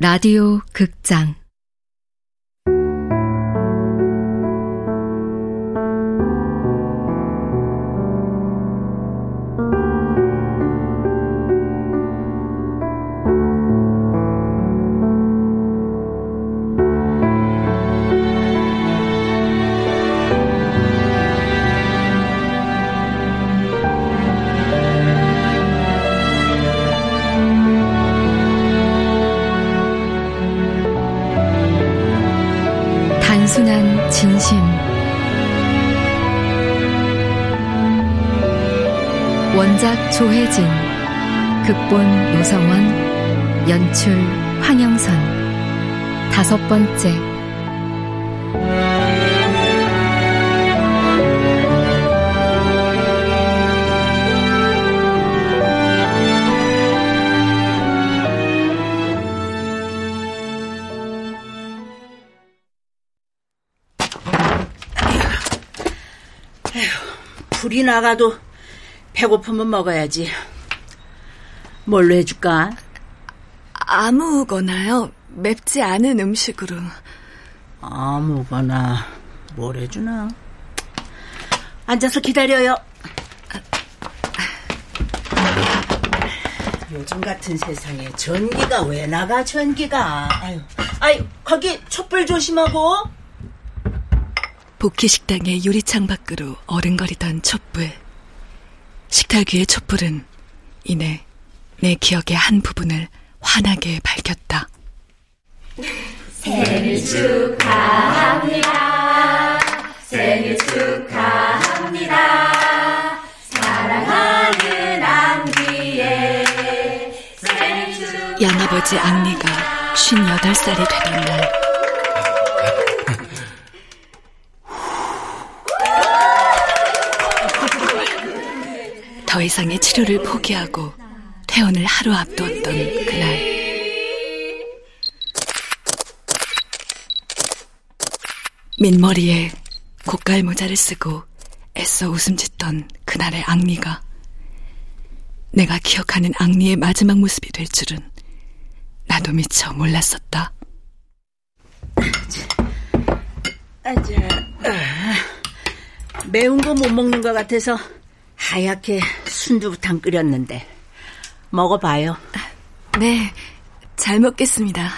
라디오 극장 단순한 진심. 원작 조혜진 극본 노성원 연출 황영선. 다섯 번째 불이 나가도 배고프면 먹어야지. 뭘로 해줄까? 아무거나요. 맵지 않은 음식으로. 아무거나 뭘 해주나? 앉아서 기다려요. 요즘 같은 세상에 전기가 왜 나가 전기가? 아유, 아유 거기 촛불 조심하고. 복희 식당의 유리창 밖으로 어른거리던 촛불. 식탁 위의 촛불은 이내 내 기억의 한 부분을 환하게 밝혔다. 생일 축하합니다. 생일 축하합니다. 사랑하는 앙디의 생일 축 양아버지 앙리가 58살이 되던 날. 더 이상의 치료를 포기하고 퇴원을 하루 앞두었던 그날. 민머리에 고깔 모자를 쓰고 애써 웃음 짓던 그날의 앙리가 내가 기억하는 앙리의 마지막 모습이 될 줄은 나도 미처 몰랐었다. 앉아. 매운 거 못 먹는 것 같아서 하얗게 순두부탕 끓였는데 먹어봐요. 네, 잘 먹겠습니다.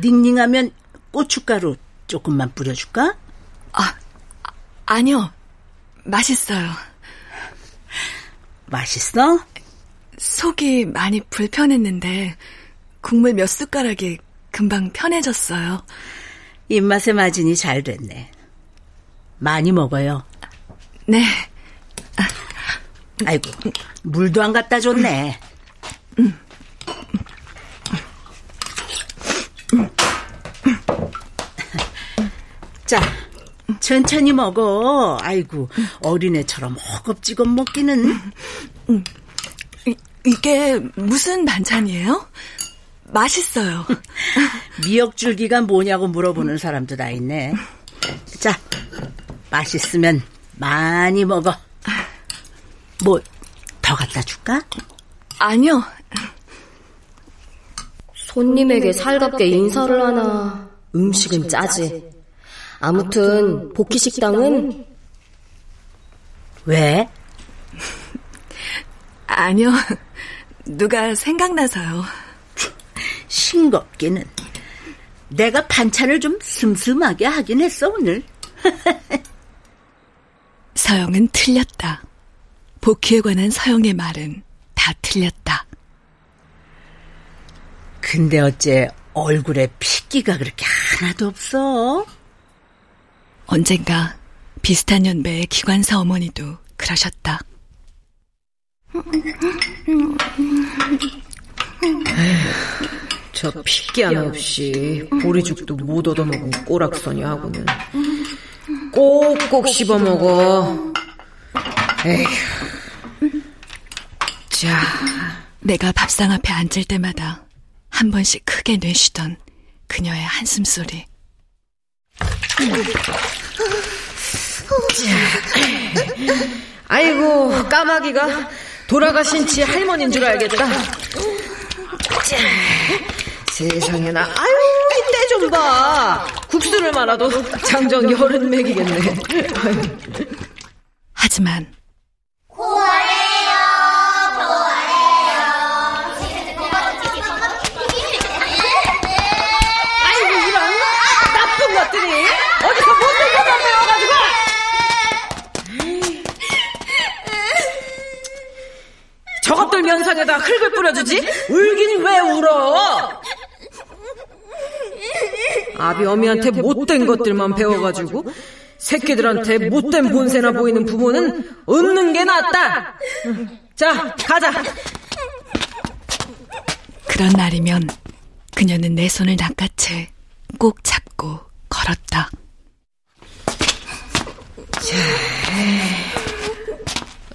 닝닝하면 고춧가루 조금만 뿌려줄까? 아, 아니요. 맛있어요. 맛있어? 속이 많이 불편했는데 국물 몇 숟가락이 금방 편해졌어요. 입맛에 맞으니 잘 됐네. 많이 먹어요. 네. 아이고, 물도 안 갖다 줬네. 자, 천천히 먹어. 아이고, 어린애처럼 허겁지겁 먹기는. 이, 이게 무슨 반찬이에요? 맛있어요. 미역줄기가 뭐냐고 물어보는 사람도 다 있네. 자, 맛있으면 많이 먹어. 뭐, 더 갖다 줄까? 아니요. 손님에게 살갑게 인사를 하나. 음식은 짜지. 아무튼 복희 식당은 왜? 아니요. 누가 생각나서요. 싱겁기는. 내가 반찬을 좀 슴슴하게 하긴 했어, 오늘. 서영은 틀렸다. 복희에 관한 서영의 말은 다 틀렸다. 근데 어째 얼굴에 핏기가 그렇게 하나도 없어? 언젠가 비슷한 연배의 기관사 어머니도 그러셨다. 저 핏기 하나 없이 보리죽도 못 얻어먹은 꼬락서니 하고는 꼭꼭 씹어먹어. 에휴. 자, 내가 밥상 앞에 앉을 때마다 한 번씩 크게 내쉬던 그녀의 한숨 소리. 아이고 까마귀가 돌아가신 지 할머니인 줄 알겠다. 세상에나 아유 이때 좀 봐. 국수를 말아도 장정 열은 맥이겠네. 하지만 아이 면상에다 흙을 뿌려주지? 울긴 왜 울어? 아비 어미한테 못된 것들만 배워가지고 새끼들한테 못된 본세나 보이는 부모는 없는 게 낫다. 자, 가자. 그런 날이면 그녀는 내 손을 낚아채 꼭 잡고 걸었다.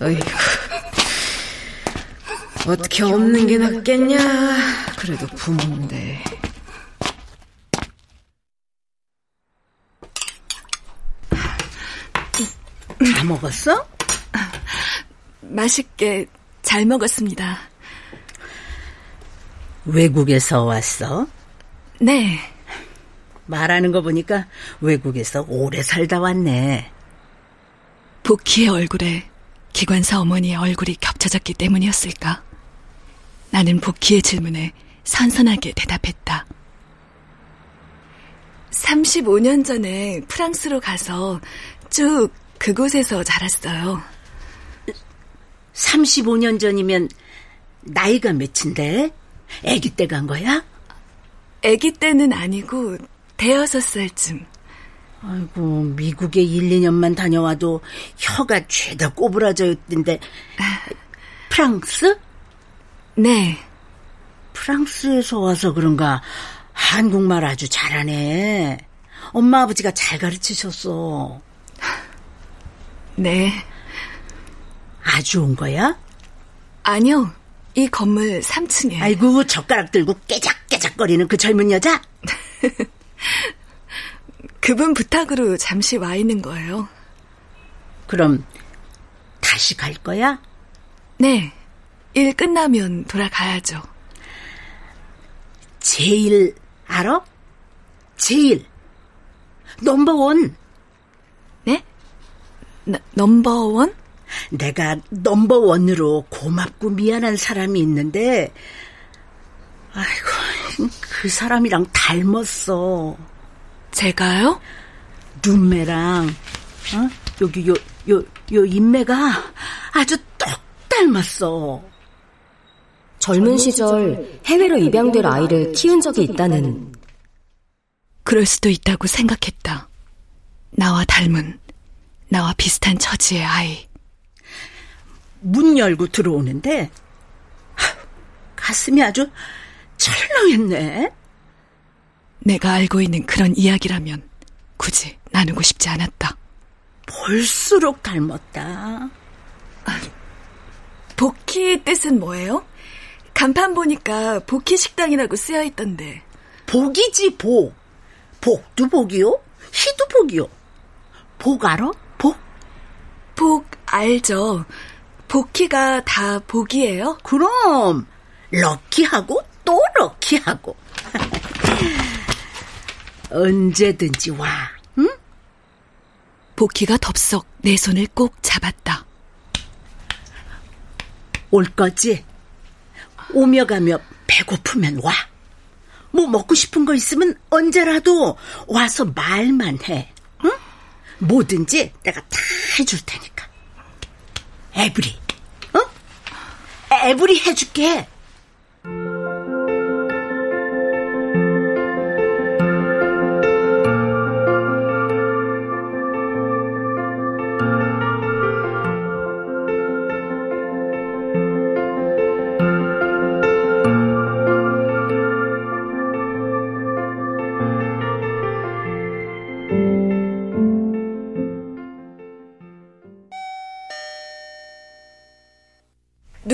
어이구. 어떻게 없는 게 낫겠냐. 그래도 부모인데. 다 먹었어? 맛있게 잘 먹었습니다. 외국에서 왔어? 네, 말하는 거 보니까 외국에서 오래 살다 왔네. 복희의 얼굴에 기관사 어머니의 얼굴이 겹쳐졌기 때문이었을까? 나는 복희의 질문에 선선하게 대답했다. 35년 전에 프랑스로 가서 쭉 그곳에서 자랐어요. 35년 전이면 나이가 몇인데? 아기 때 간 거야? 아기 때는 아니고 대여섯 살쯤. 아이고, 미국에 1, 2년만 다녀와도 혀가 죄다 꼬부라져 있던데. 프랑스? 네, 프랑스에서 와서 그런가 한국말 아주 잘하네. 엄마 아버지가 잘 가르치셨어. 네. 아주 온 거야? 아니요. 이 건물 3층에. 아이고 젓가락 들고 깨작깨작거리는 그 젊은 여자? 그분 부탁으로 잠시 와 있는 거예요. 그럼 다시 갈 거야? 네. 일 끝나면 돌아가야죠. 제일 알아? 제일 넘버원 네? 너, 넘버원? 내가 넘버원으로 고맙고 미안한 사람이 있는데 아이고 그 사람이랑 닮았어 제가요? 눈매랑 어? 여기 요 요 요 인매가 아주 똑 닮았어 젊은 시절 해외로 입양될 아이를 키운 적이 있다는 그럴 수도 있다고 생각했다. 나와 닮은, 나와 비슷한 처지의 아이. 문 열고 들어오는데 하, 가슴이 아주 철렁했네. 내가 알고 있는 그런 이야기라면 굳이 나누고 싶지 않았다. 볼수록 닮았다. 복희 뜻은 뭐예요? 간판 보니까 복희 식당이라고 쓰여 있던데. 복이지 복. 복도 복이요? 희도 복이요. 복 알아? 복? 복 알죠? 복희가 다 복이에요? 그럼 럭키하고 또 럭키하고 언제든지 와. 응? 복희가 덥석 내 손을 꼭 잡았다. 올 거지? 오며 가며 배고프면 와. 뭐 먹고 싶은 거 있으면 언제라도 와서 말만 해. 응? 뭐든지 내가 다 해줄 테니까. 에브리, 어? 에브리 해줄게.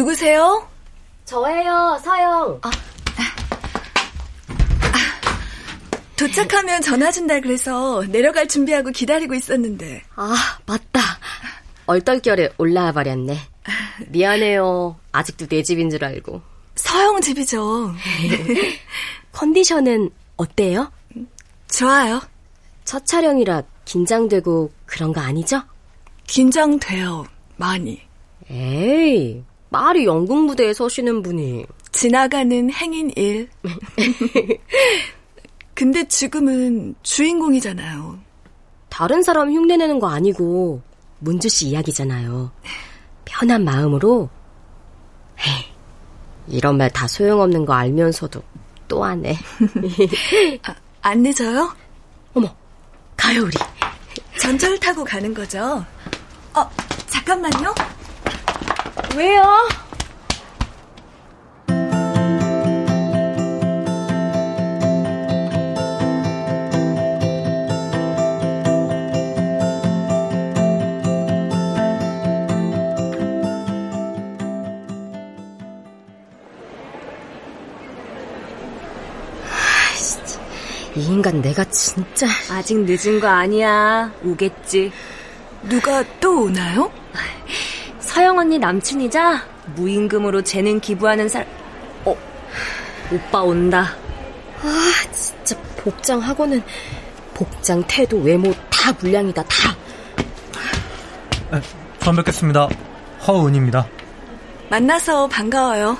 누구세요? 저예요, 서영. 도착하면 전화 준다 그래서 내려갈 준비하고 기다리고 있었는데. 아, 맞다. 얼떨결에 올라와 버렸네. 미안해요. 아직도 내 집인 줄 알고. 서영 집이죠. 컨디션은 어때요? 좋아요. 첫 촬영이라 긴장되고 그런 거 아니죠? 긴장돼요. 많이. 에이, 말이 연극 무대에 서시는 분이. 지나가는 행인 일. 근데 지금은 주인공이잖아요. 다른 사람 흉내내는 거 아니고 문주 씨 이야기잖아요. 편한 마음으로. 에이, 이런 말 다 소용없는 거 알면서도 또 하네. 아, 안 늦어요? 어머, 가요 우리. 전철 타고 가는 거죠? 어, 잠깐만요. 왜요? 이 인간 내가 진짜 아직 늦은 거 아니야. 오겠지. 누가 또 오나요? 서영 언니 남친이자 무임금으로 재능 기부하는 사람. 어, 오빠 온다. 아 진짜 복장 학원은 복장 태도 외모 다 불량이다 다. 네, 처음 뵙겠습니다. 허은입니다. 만나서 반가워요.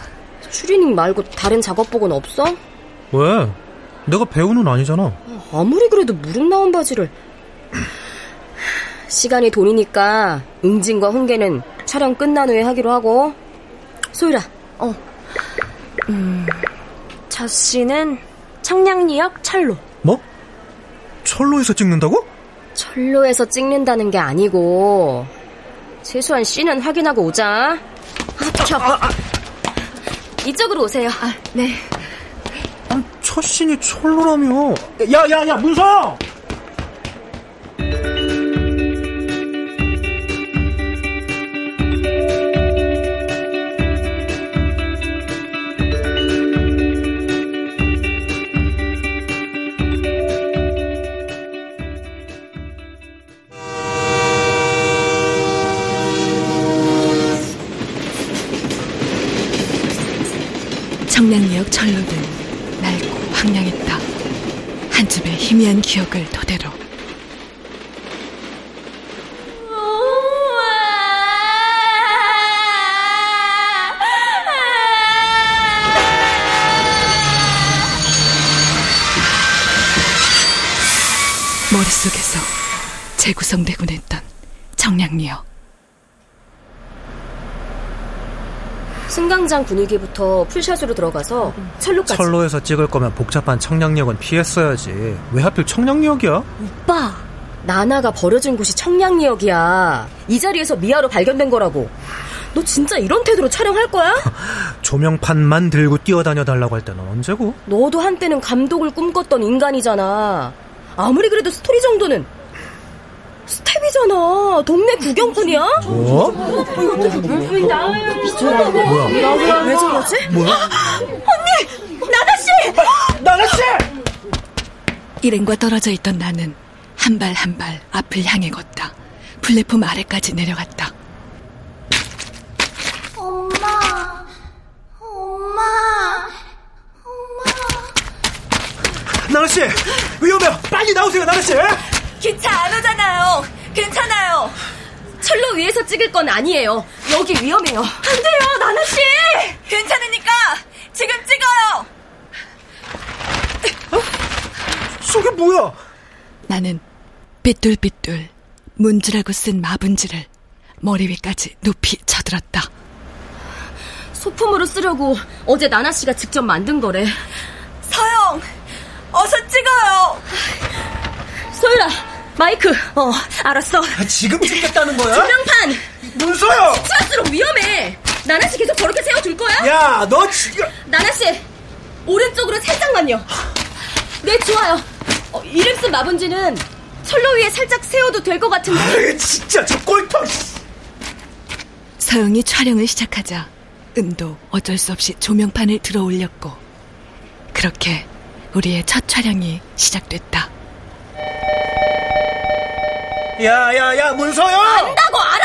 추리닝 말고 다른 작업복은 없어? 왜? 내가 배우는 아니잖아. 아무리 그래도 무릎 나온 바지를. 시간이 돈이니까 응진과 훈계는 촬영 끝난 후에 하기로 하고. 소율아. 어. 음. 저 씨는 청량리역 철로. 뭐? 철로에서 찍는다고? 철로에서 찍는다는 게 아니고 최소한 씨는 확인하고 오자. 합격. 아, 아. 이쪽으로 오세요. 아, 네. 첫 신이 철로라며. 야, 야, 야, 문서 머릿속에서 재구성되곤 했던 청량리역. 승강장 분위기부터 풀샷으로 들어가서 철로까지. 철로에서 찍을 거면 복잡한 청량역은 피했어야지. 왜 하필 청량역이야? 오빠, 나나가 버려진 곳이 청량리역이야. 이 자리에서 미아로 발견된 거라고. 너 진짜 이런 태도로 촬영할 거야? 조명판만 들고 뛰어다녀 달라고 할 때는 언제고? 너도 한때는 감독을 꿈꿨던 인간이잖아. 아무리 그래도 스토리 정도는 스텝이잖아. 동네 구경꾼이야? 뭐? 뭐야? 왜 저러지? 뭐야? 나나씨! 일행과 떨어져 있던 나는 한 발 한 발 앞을 향해 걷다. 플랫폼 아래까지 내려갔다. 엄마, 엄마, 엄마. 나나씨! 위험해요! 빨리 나오세요, 나나씨! 기차 안 오잖아요. 괜찮아요. 철로 위에서 찍을 건 아니에요. 여기 위험해요. 안 돼요, 나나씨! 괜찮으니까 지금 찍어요! 저게 뭐야? 나는 삐뚤삐뚤 문지라고 쓴 마분지를 머리 위까지 높이 쳐들었다. 소품으로 쓰려고 어제 나나 씨가 직접 만든 거래. 어서 찍어요! 소율아, 마이크. 어, 알았어. 아, 지금 찍겠다는 거야? 조명판! 문서영! 치할수록 위험해. 나나 씨 계속 저렇게 세워줄 거야? 야, 너 지금... 나나 씨, 오른쪽으로 살짝만요. 네, 좋아요. 어, 이름 쓴 마분지는 철로 위에 살짝 세워도 될 것 같은데. 아이, 진짜 저 꼴통! 서영이 촬영을 시작하자 은도 어쩔 수 없이 조명판을 들어 올렸고 그렇게 우리의 첫 촬영이 시작됐다. 야, 야, 야, 문서영! 안다고 알아!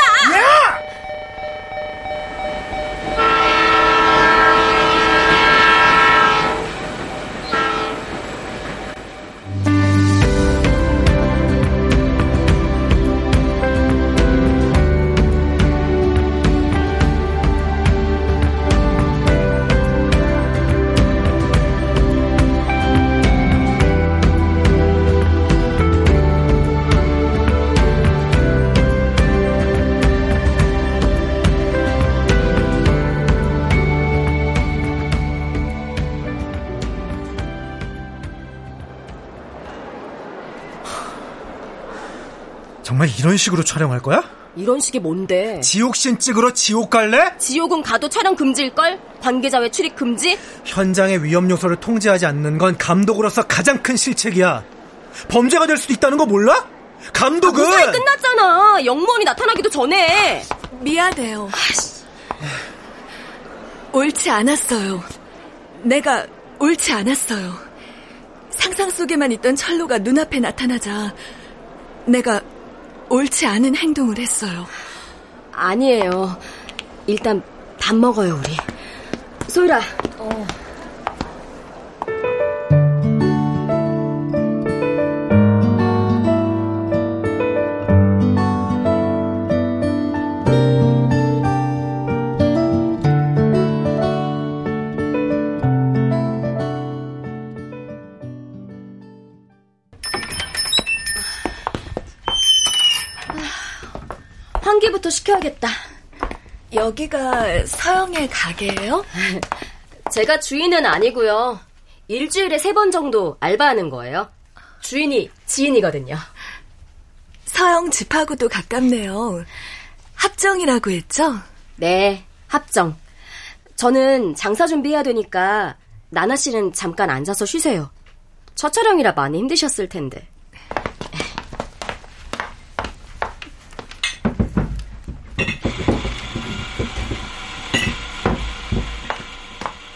이런 식으로 촬영할 거야? 이런 식이 뭔데? 지옥신 찍으러 지옥 갈래? 지옥은 가도 촬영 금지일걸? 관계자 외 출입 금지? 현장의 위험 요소를 통제하지 않는 건 감독으로서 가장 큰 실책이야. 범죄가 될 수도 있다는 거 몰라? 감독은 무사히 끝났잖아. 영무원이 나타나기도 전에. 미안해요. 옳지 않았어요. 내가 옳지 않았어요. 상상 속에만 있던 철로가 눈앞에 나타나자 내가 옳지 않은 행동을 했어요. 아니에요. 일단 밥 먹어요, 우리. 소율아. 어. 시켜야겠다. 여기가 서영의 가게예요? 제가 주인은 아니고요. 일주일에 세 번 정도 알바하는 거예요. 주인이 지인이거든요. 서영 집하고도 가깝네요. 합정이라고 했죠? 네, 합정. 저는 장사 준비해야 되니까 나나 씨는 잠깐 앉아서 쉬세요. 첫 촬영이라 많이 힘드셨을 텐데.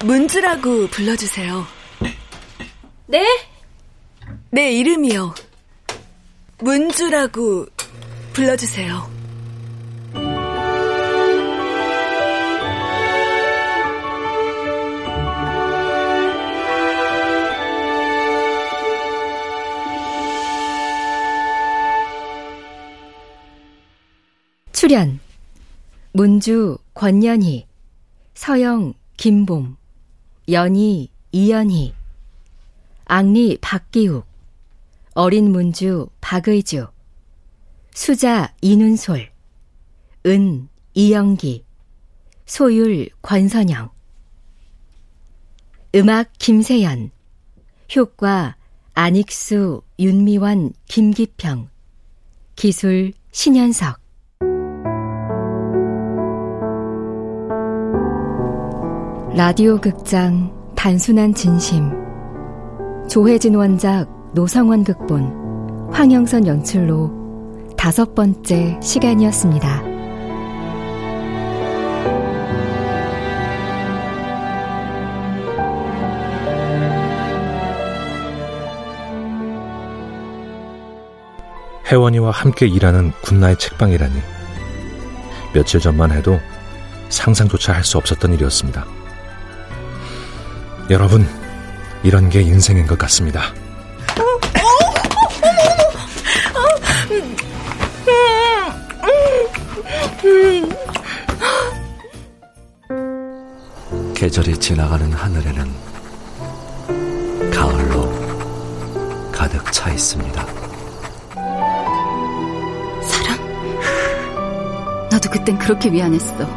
문주라고 불러주세요. 네? 내 이름이요. 문주라고 불러주세요. 출연 문주 권연희 서영 김봄 연희 이연희. 앙리 박기욱. 어린 문주 박의주. 수자 이눈솔. 은 이영기. 소율 권선영. 음악 김세연. 효과 안익수 윤미원 김기평. 기술 신현석 라디오 극장 단순한 진심 조혜진 원작 노성원 극본 황영선 연출로 다섯 번째 시간이었습니다. 혜원이와 함께 일하는 군나의 책방이라니 며칠 전만 해도 상상조차 할 수 없었던 일이었습니다. 여러분, 이런 게 인생인 것 같습니다. 계절이 지나가는 하늘에는 가을로 가득 차 있습니다. 사랑? 나도 그땐 그렇게 미안했어.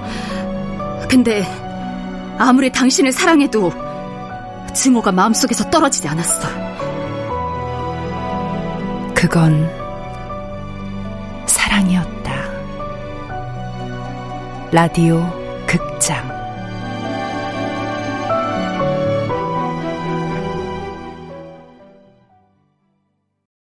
근데 아무리 당신을 사랑해도 증오가 마음속에서 떨어지지 않았어. 그건 사랑이었다. 라디오 극장